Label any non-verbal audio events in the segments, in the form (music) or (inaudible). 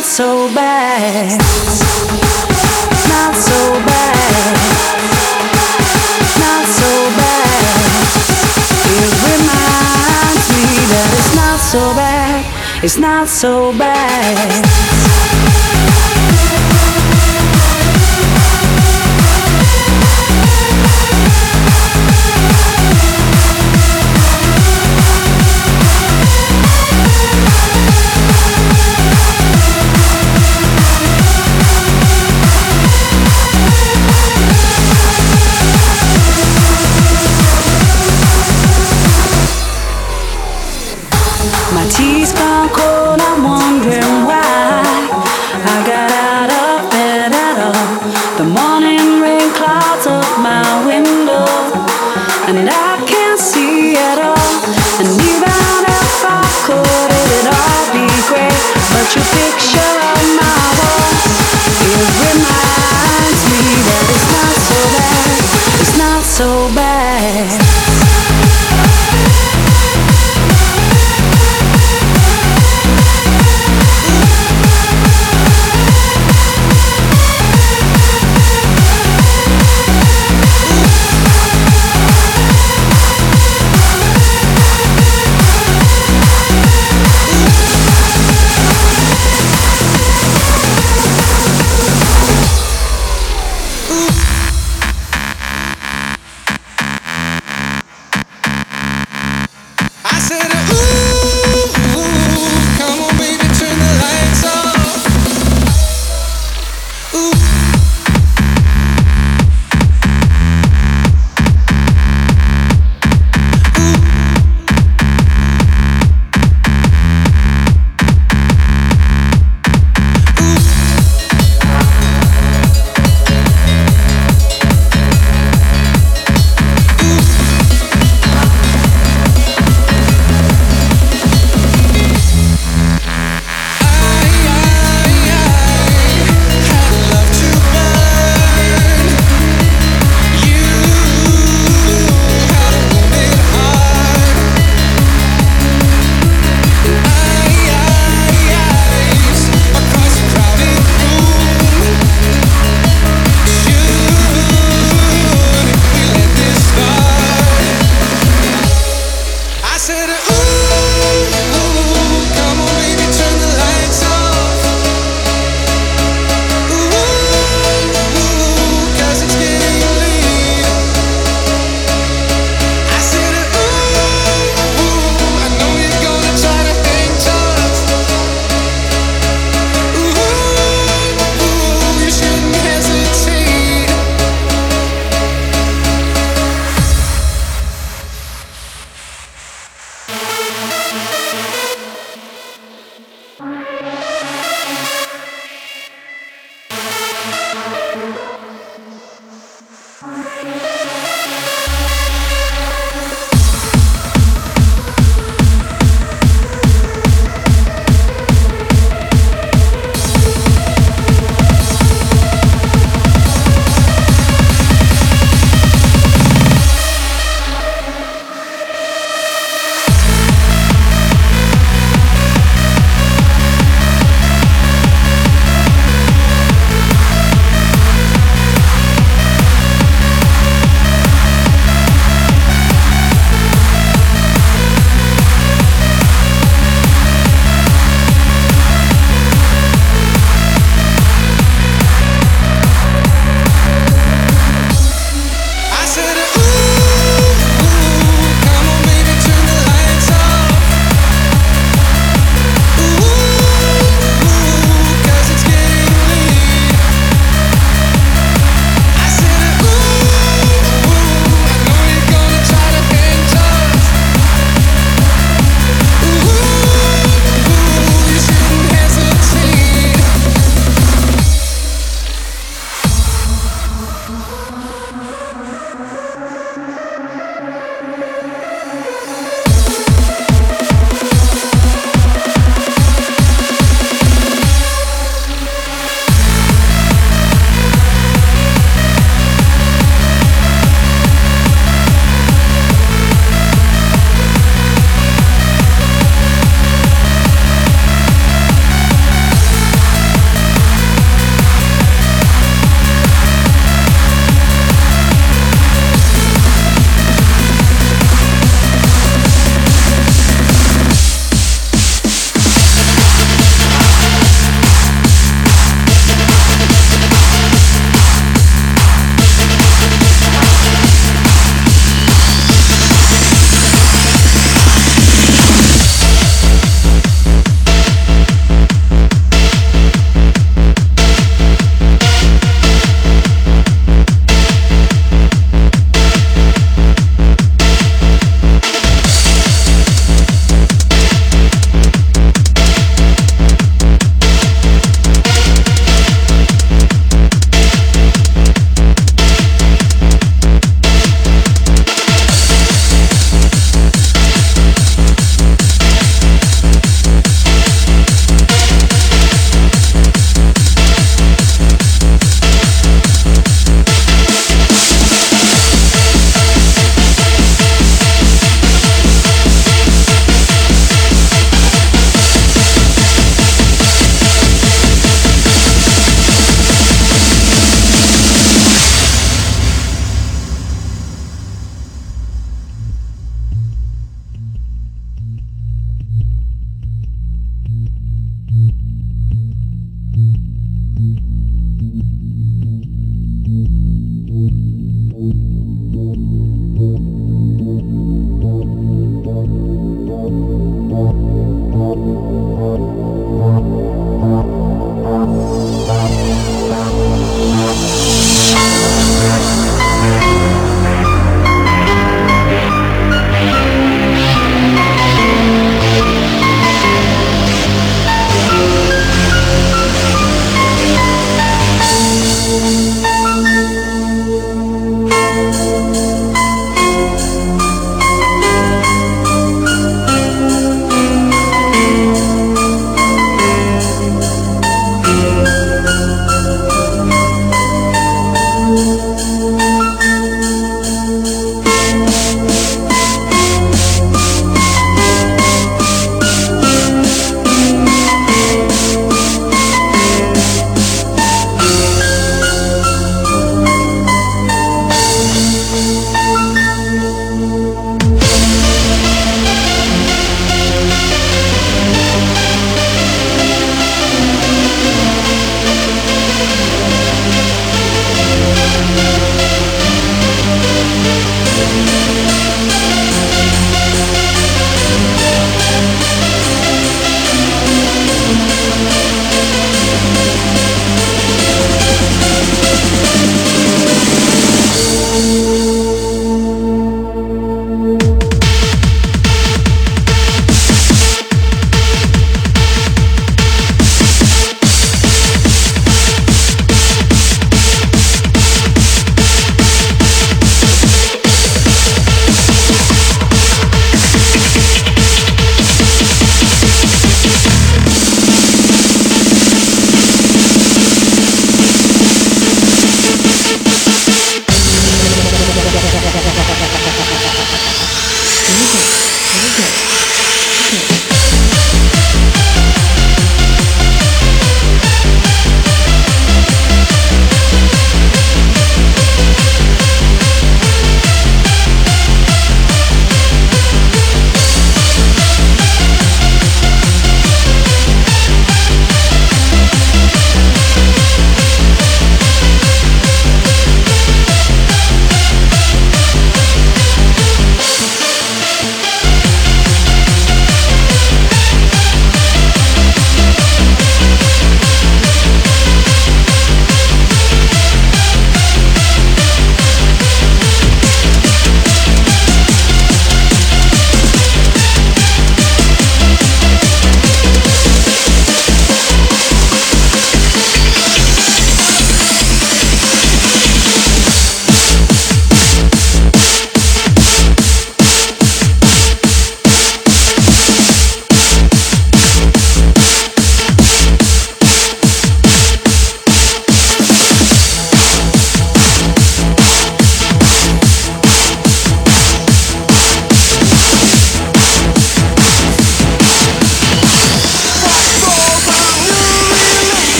not so bad. Not so bad. Not so bad. It reminds me that it's not so bad. It's not so bad.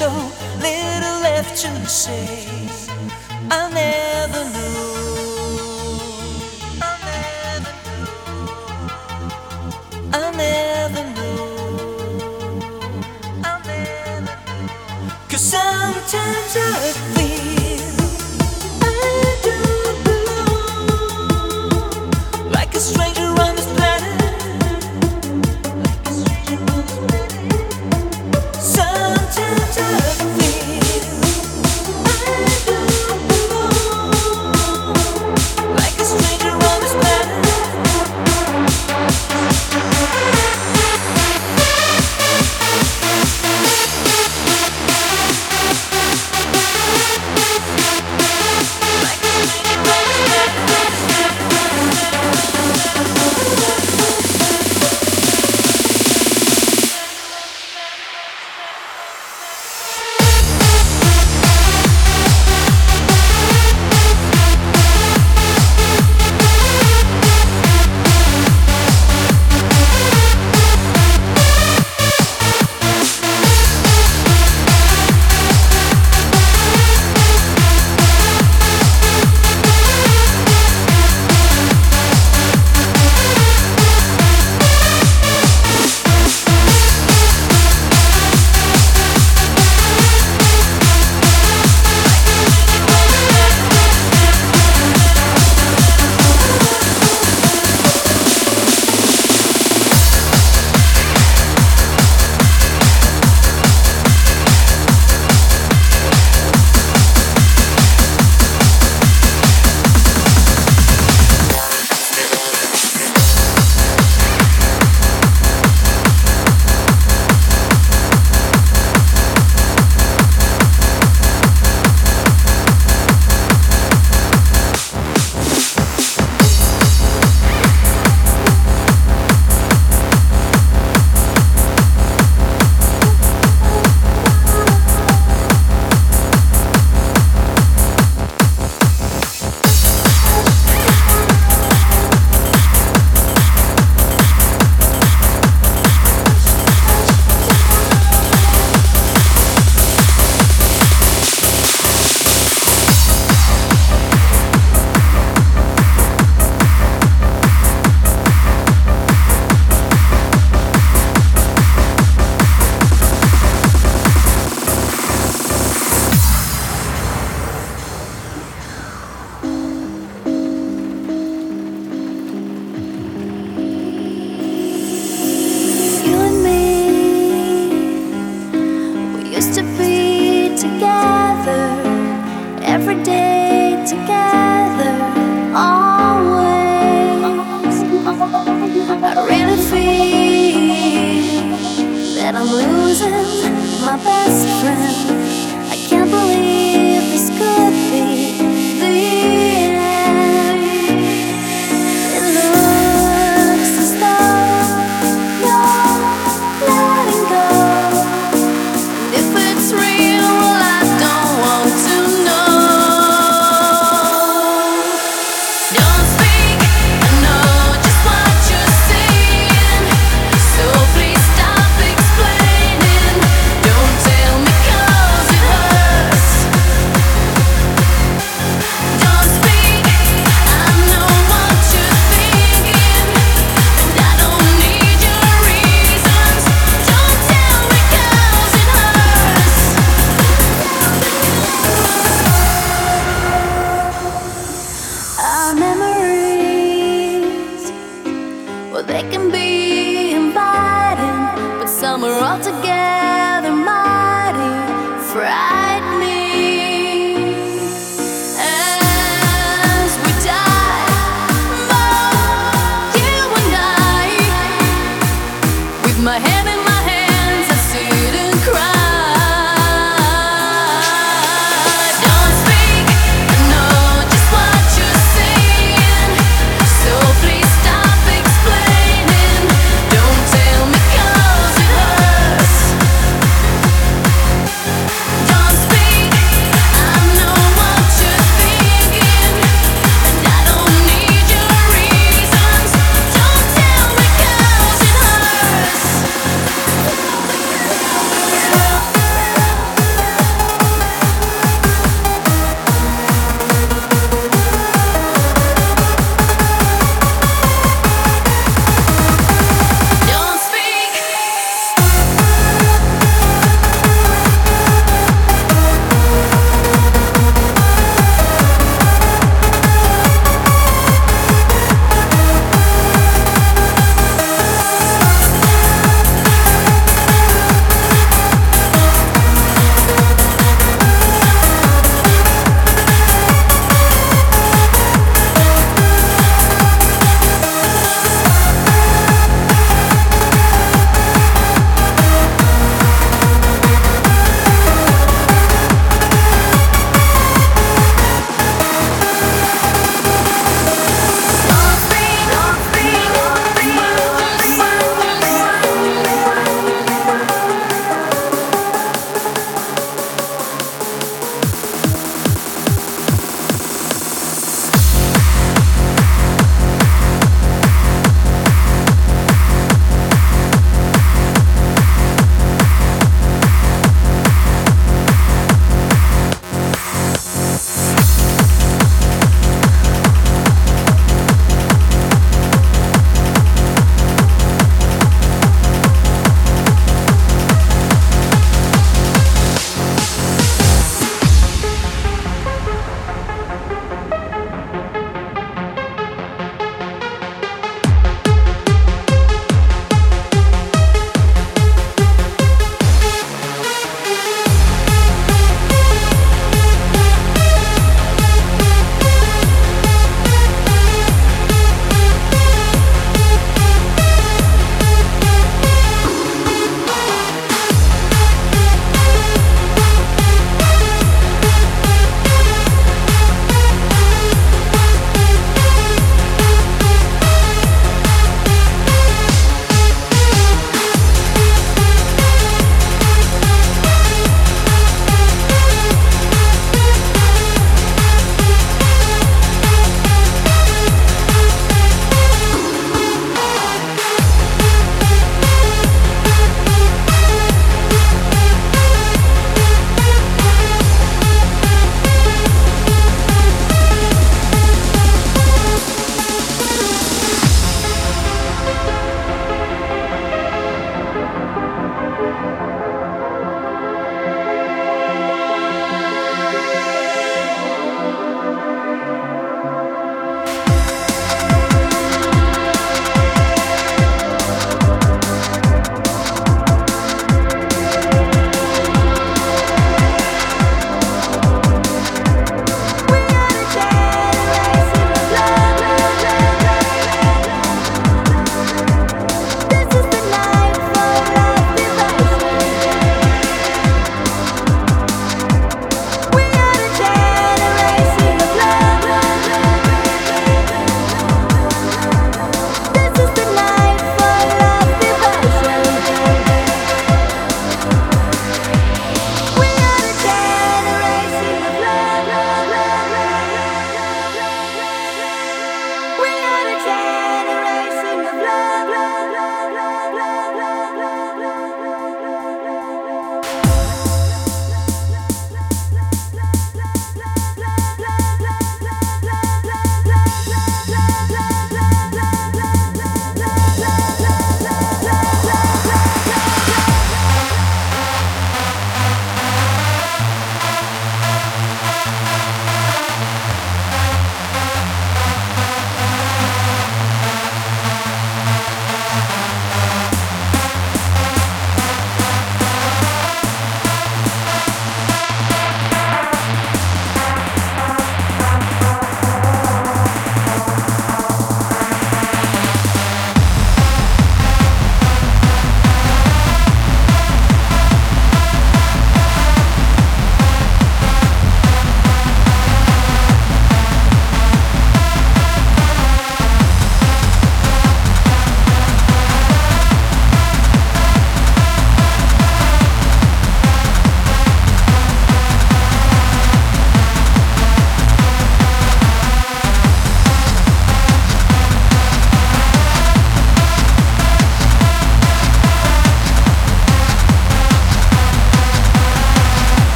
so little left to say.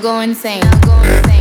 Go insane. Now go insane.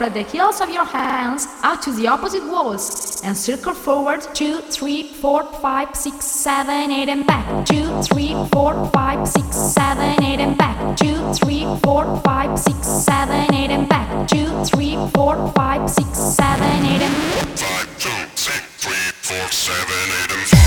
Spread the heels of your hands out to the opposite walls, and circle forward 2, 3, 4, 5, 6, 7, 8, and back. 2, 3, 4, 5, 6, 7, 8, and back. 2, 3, 4, 5, 6, 7, 8, and back. 2, 3, 4, 5, 6, 7, 8, and back. 5, 2, 6, 3, 4, 7, 8, and fuck.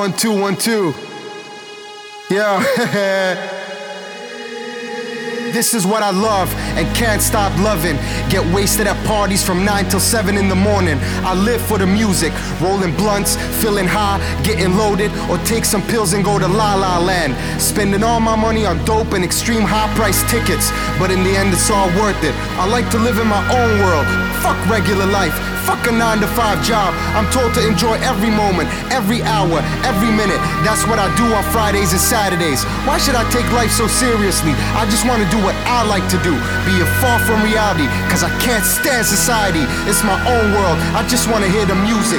One, two, one, two. Yo, (laughs) this is what I love and can't stop loving. Get wasted at parties from 9 till 7 in the morning. I live for the music, rolling blunts, feeling high, getting loaded, or take some pills and go to La La Land. Spending all my money on dope and extreme high price tickets, but in the end, it's all worth it. I like to live in my own world. Fuck regular life. Fuck a 9 to 5 job. I'm told to enjoy every moment, every hour, every minute. That's what I do on Fridays and Saturdays. Why should I take life so seriously? I just want to do what I like to do, being far from reality, cause I can't stand society. It's my own world. I just want to hear the music.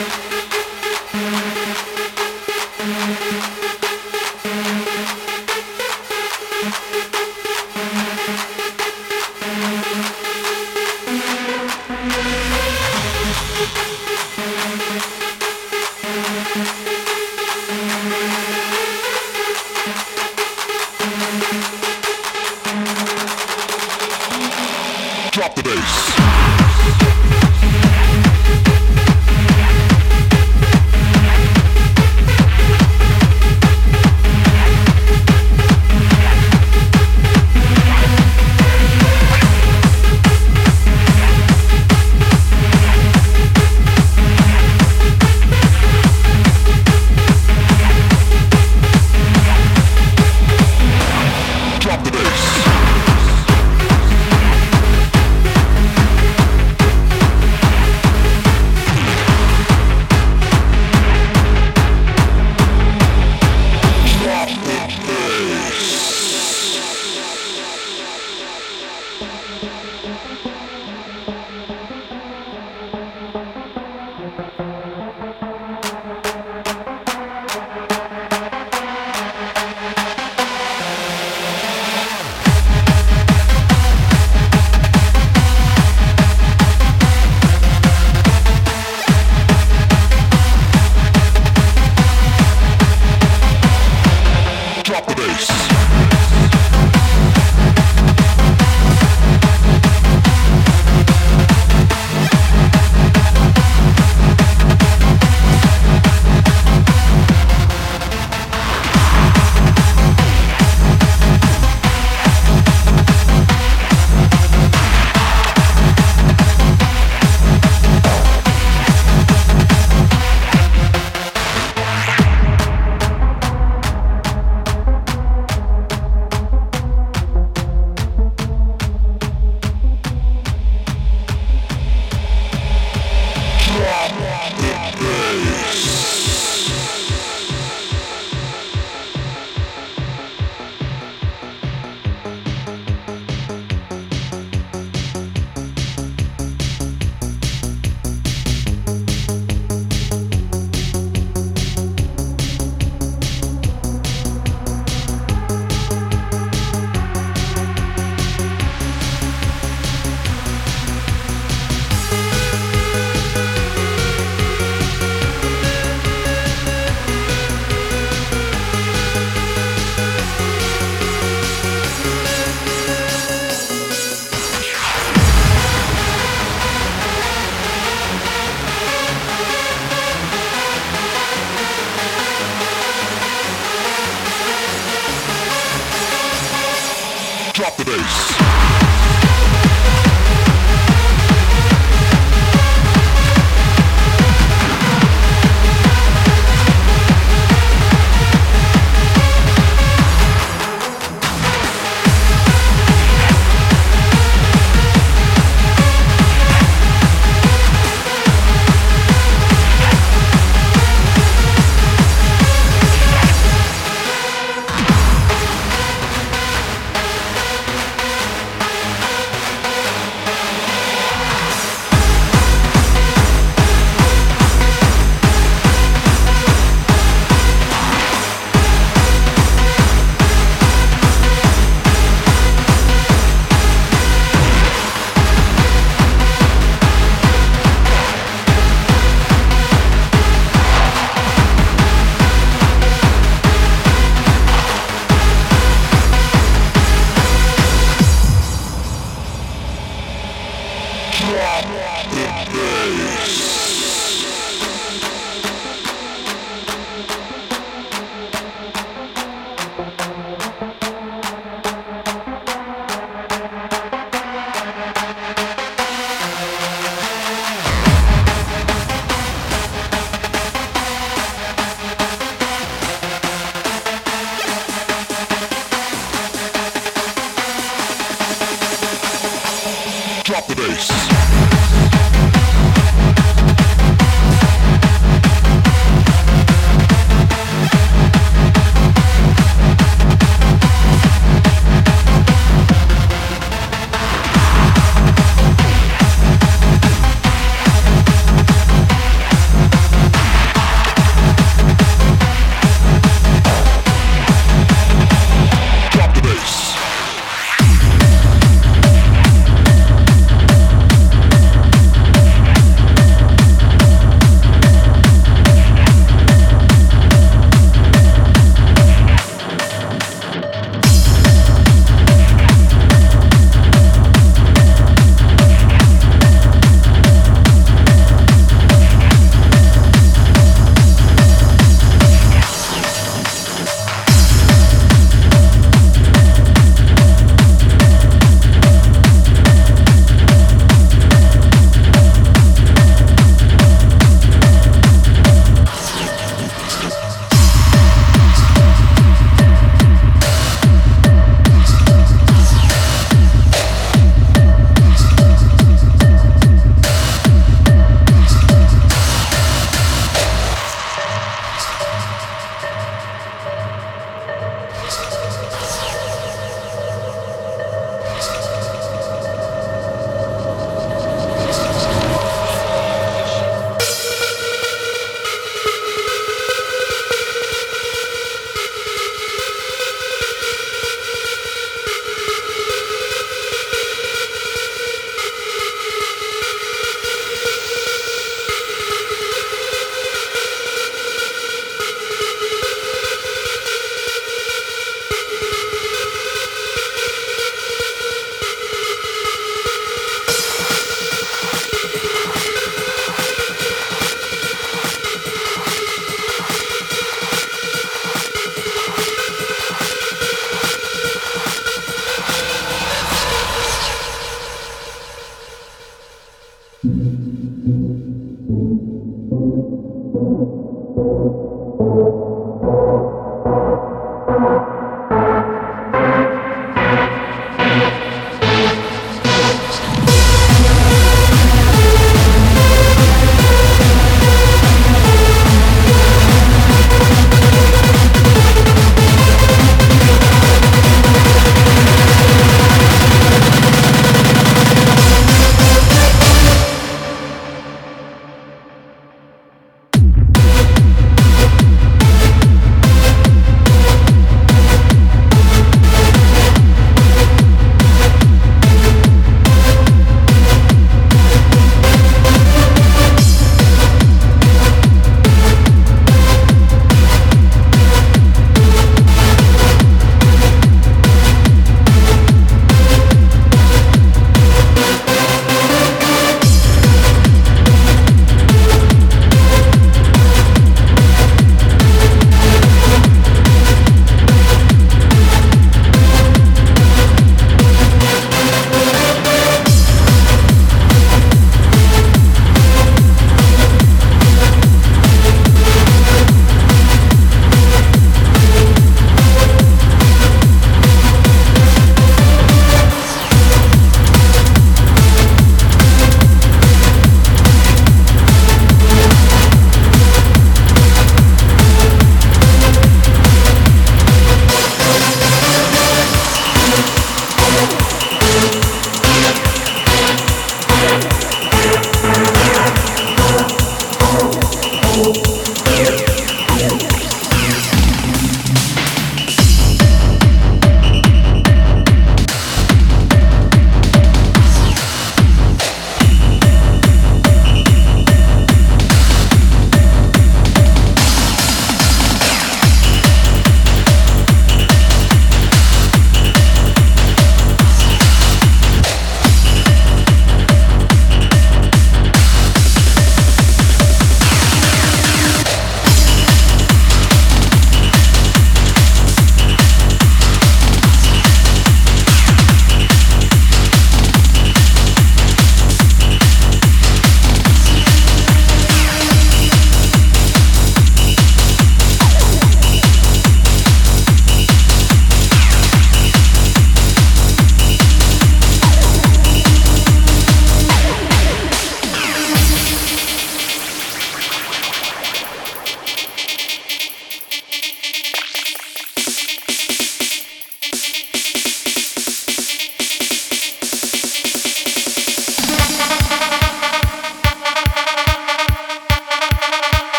Drop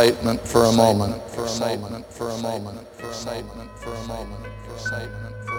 Excitement for a moment, for a moment, for a moment, for a moment, for a moment, for a moment, for a moment,